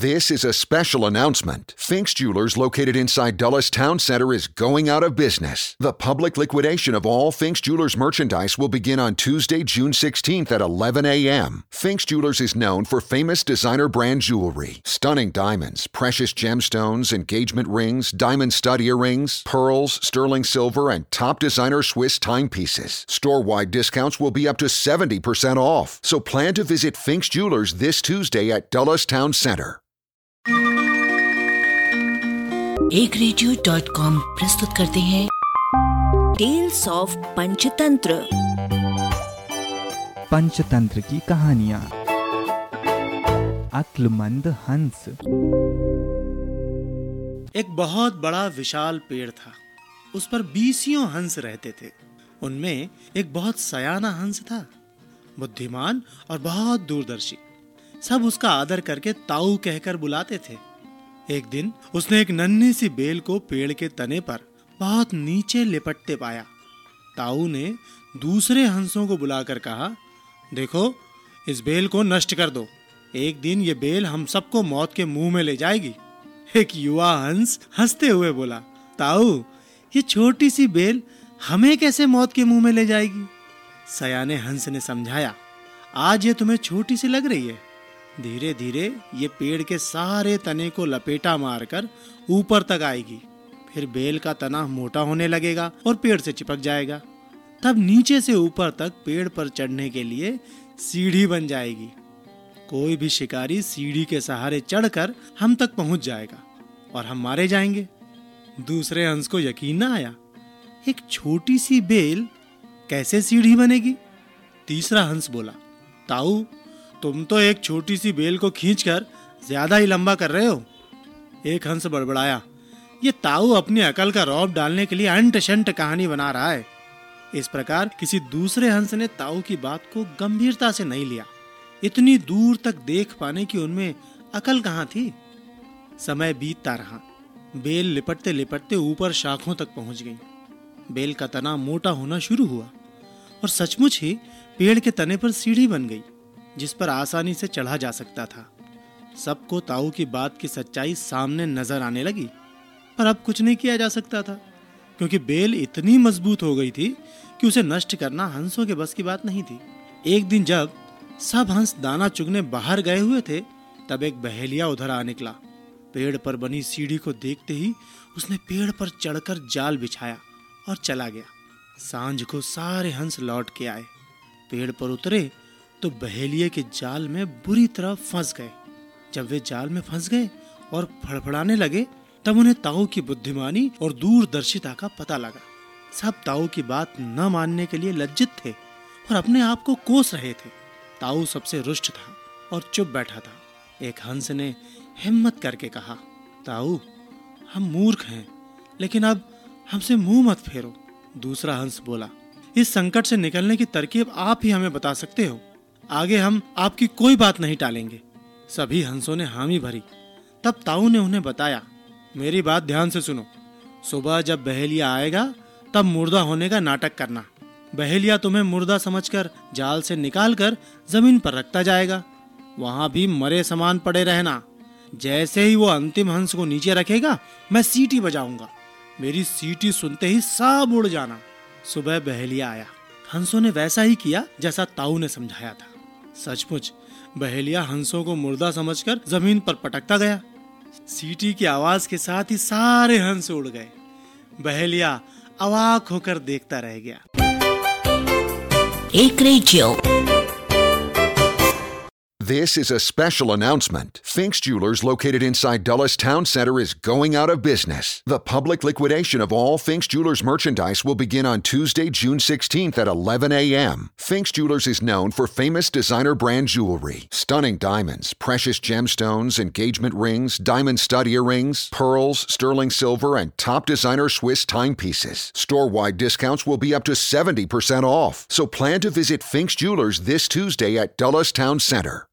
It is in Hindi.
This is a special announcement. Fink's Jewelers, located inside Dulles Town Center, is going out of business. The public liquidation of all Fink's Jewelers merchandise will begin on Tuesday, June 16th at 11 a.m. Fink's Jewelers is known for famous designer brand jewelry, stunning diamonds, precious gemstones, engagement rings, diamond stud earrings, pearls, sterling silver, and top designer Swiss timepieces. Store wide discounts will be up to 70% off. So plan to visit Fink's Jewelers this Tuesday at Dulles Town Center. एक रेडियो डॉट कॉम प्रस्तुत करते हैं टेल्स ऑफ़ पंचतंत्र। पंचतंत्र की कहानियाँ। अक्लमंद हंस। एक बहुत बड़ा विशाल पेड़ था। उस पर बीसियों हंस रहते थे। उनमें एक बहुत सयाना हंस था। बुद्धिमान और बहुत दूरदर्शी। सब उसका आदर करके ताऊ कहकर बुलाते थे। एक दिन उसने एक नन्ही सी बेल को पेड़ के तने पर बहुत नीचे लिपटते पाया। ताऊ ने दूसरे हंसों को बुलाकर कहा, देखो, इस बेल को नष्ट कर दो। एक दिन ये बेल हम सबको मौत के मुँह में ले जाएगी। एक युवा हंस हँसते हुए बोला, ताऊ, ये छोटी सी बेल हमें कैसे मौत के मुँह में ले जाएगी? सयाने हंस ने समझाया, आज ये तुम्हें छोटी सी लग रही है। धीरे धीरे ये पेड़ के सारे तने को लपेटा मारकर ऊपर तक आएगी। फिर बेल का तना मोटा होने लगेगा और पेड़ से चिपक जाएगा। तब नीचे से ऊपर तक पेड़ पर चढ़ने के लिए सीढ़ी बन जाएगी। कोई भी शिकारी सीढ़ी के सहारे चढ़कर हम तक पहुँच जाएगा और हम मारे जाएँगे। दूसरे हंस को यकीन ना आया। एक छोटी सी बेल कैसे सीढ़ी बनेगी? तीसरा हंस बोला, ताऊ तुम तो एक छोटी सी बेल को खींचकर ज़्यादा ही लंबा कर रहे हो। एक हंस बड़बड़ाया। ये ताऊ अपनी अकल का रौब डालने के लिए अंट शंट कहानी बना रहा है। इस प्रकार किसी दूसरे हंस ने ताऊ की बात को गंभीरता से नहीं लिया। इतनी दूर तक देख पाने की उनमें अकल कहाँ थी? समय बीतता रहा। बेल लिपटते लिपटते ऊपर शाखों तक पहुँच गई। बेल का तना मोटा होना शुरू हुआ और सचमुच ही पेड़ के तने पर सीढ़ी बन गई। जिस पर आसानी से चढ़ा जा सकता था। सबको ताऊ की बात की सच्चाई सामने नज़र आने लगी, पर अब कुछ नहीं किया जा सकता था, क्योंकि बेल इतनी मज़बूत हो गई थी कि उसे नष्ट करना हंसों के बस की बात नहीं थी। एक दिन जब सब हंस दाना चुगने बाहर गए हुए थे, तब एक बहेलिया उधर आ निकला। पेड़ पर बनी सीढ़ी को देखते ही उसने पेड़ पर चढ़कर जाल बिछाया और चला गया। साँझ को सारे हंस लौट के आए। पेड़ पर उतरे तो बहेलिए के जाल में बुरी तरह फंस गए। जब वे जाल में फंस गए और फड़फड़ाने लगे, तब उन्हें ताऊ की बुद्धिमानी और दूरदर्शिता का पता लगा। सब ताऊ की बात न मानने के लिए लज्जित थे और अपने आप को कोस रहे थे। ताऊ सबसे रुष्ट था और चुप बैठा था। एक हंस ने हिम्मत करके कहा, ताऊ, हम मूर्ख हैं, लेकिन अब हमसे मुँह मत फेरो। दूसरा हंस बोला, इस संकट से निकलने की तरकीब आप ही हमें बता सकते हो। आगे हम आपकी कोई बात नहीं टालेंगे। सभी हंसों ने हामी भरी। तब ताऊ ने उन्हें बताया, मेरी बात ध्यान से सुनो। सुबह जब बहेलिया आएगा, तब मुर्दा होने का नाटक करना। बहेलिया तुम्हें मुर्दा समझकर जाल से निकालकर ज़मीन पर रखता जाएगा। वहाँ भी मरे समान पड़े रहना। जैसे ही वो अंतिम हंस को नीचे रखेगा, मैं सीटी बजाऊँगा। मेरी सीटी सुनते ही सब उड़ जाना। सुबह बहेलिया आया। हंसों ने वैसा ही किया जैसा ताऊ ने समझाया था। सचमुच, बहेलिया हंसों को मुर्दा समझकर ज़मीन पर पटकता गया। सीटी की आवाज़ के साथ ही सारे हंस उड़ गए। बहेलिया अवाक होकर देखता रह गया। एक radio. This is a special announcement. Fink's Jewelers, located inside Dulles Town Center, is going out of business. The public liquidation of all Fink's Jewelers merchandise will begin on Tuesday, June 16th at 11 a.m. Fink's Jewelers is known for famous designer brand jewelry, stunning diamonds, precious gemstones, engagement rings, diamond stud earrings, pearls, sterling silver, and top designer Swiss timepieces. Store wide discounts will be up to 70% off. So plan to visit Fink's Jewelers this Tuesday at Dulles Town Center.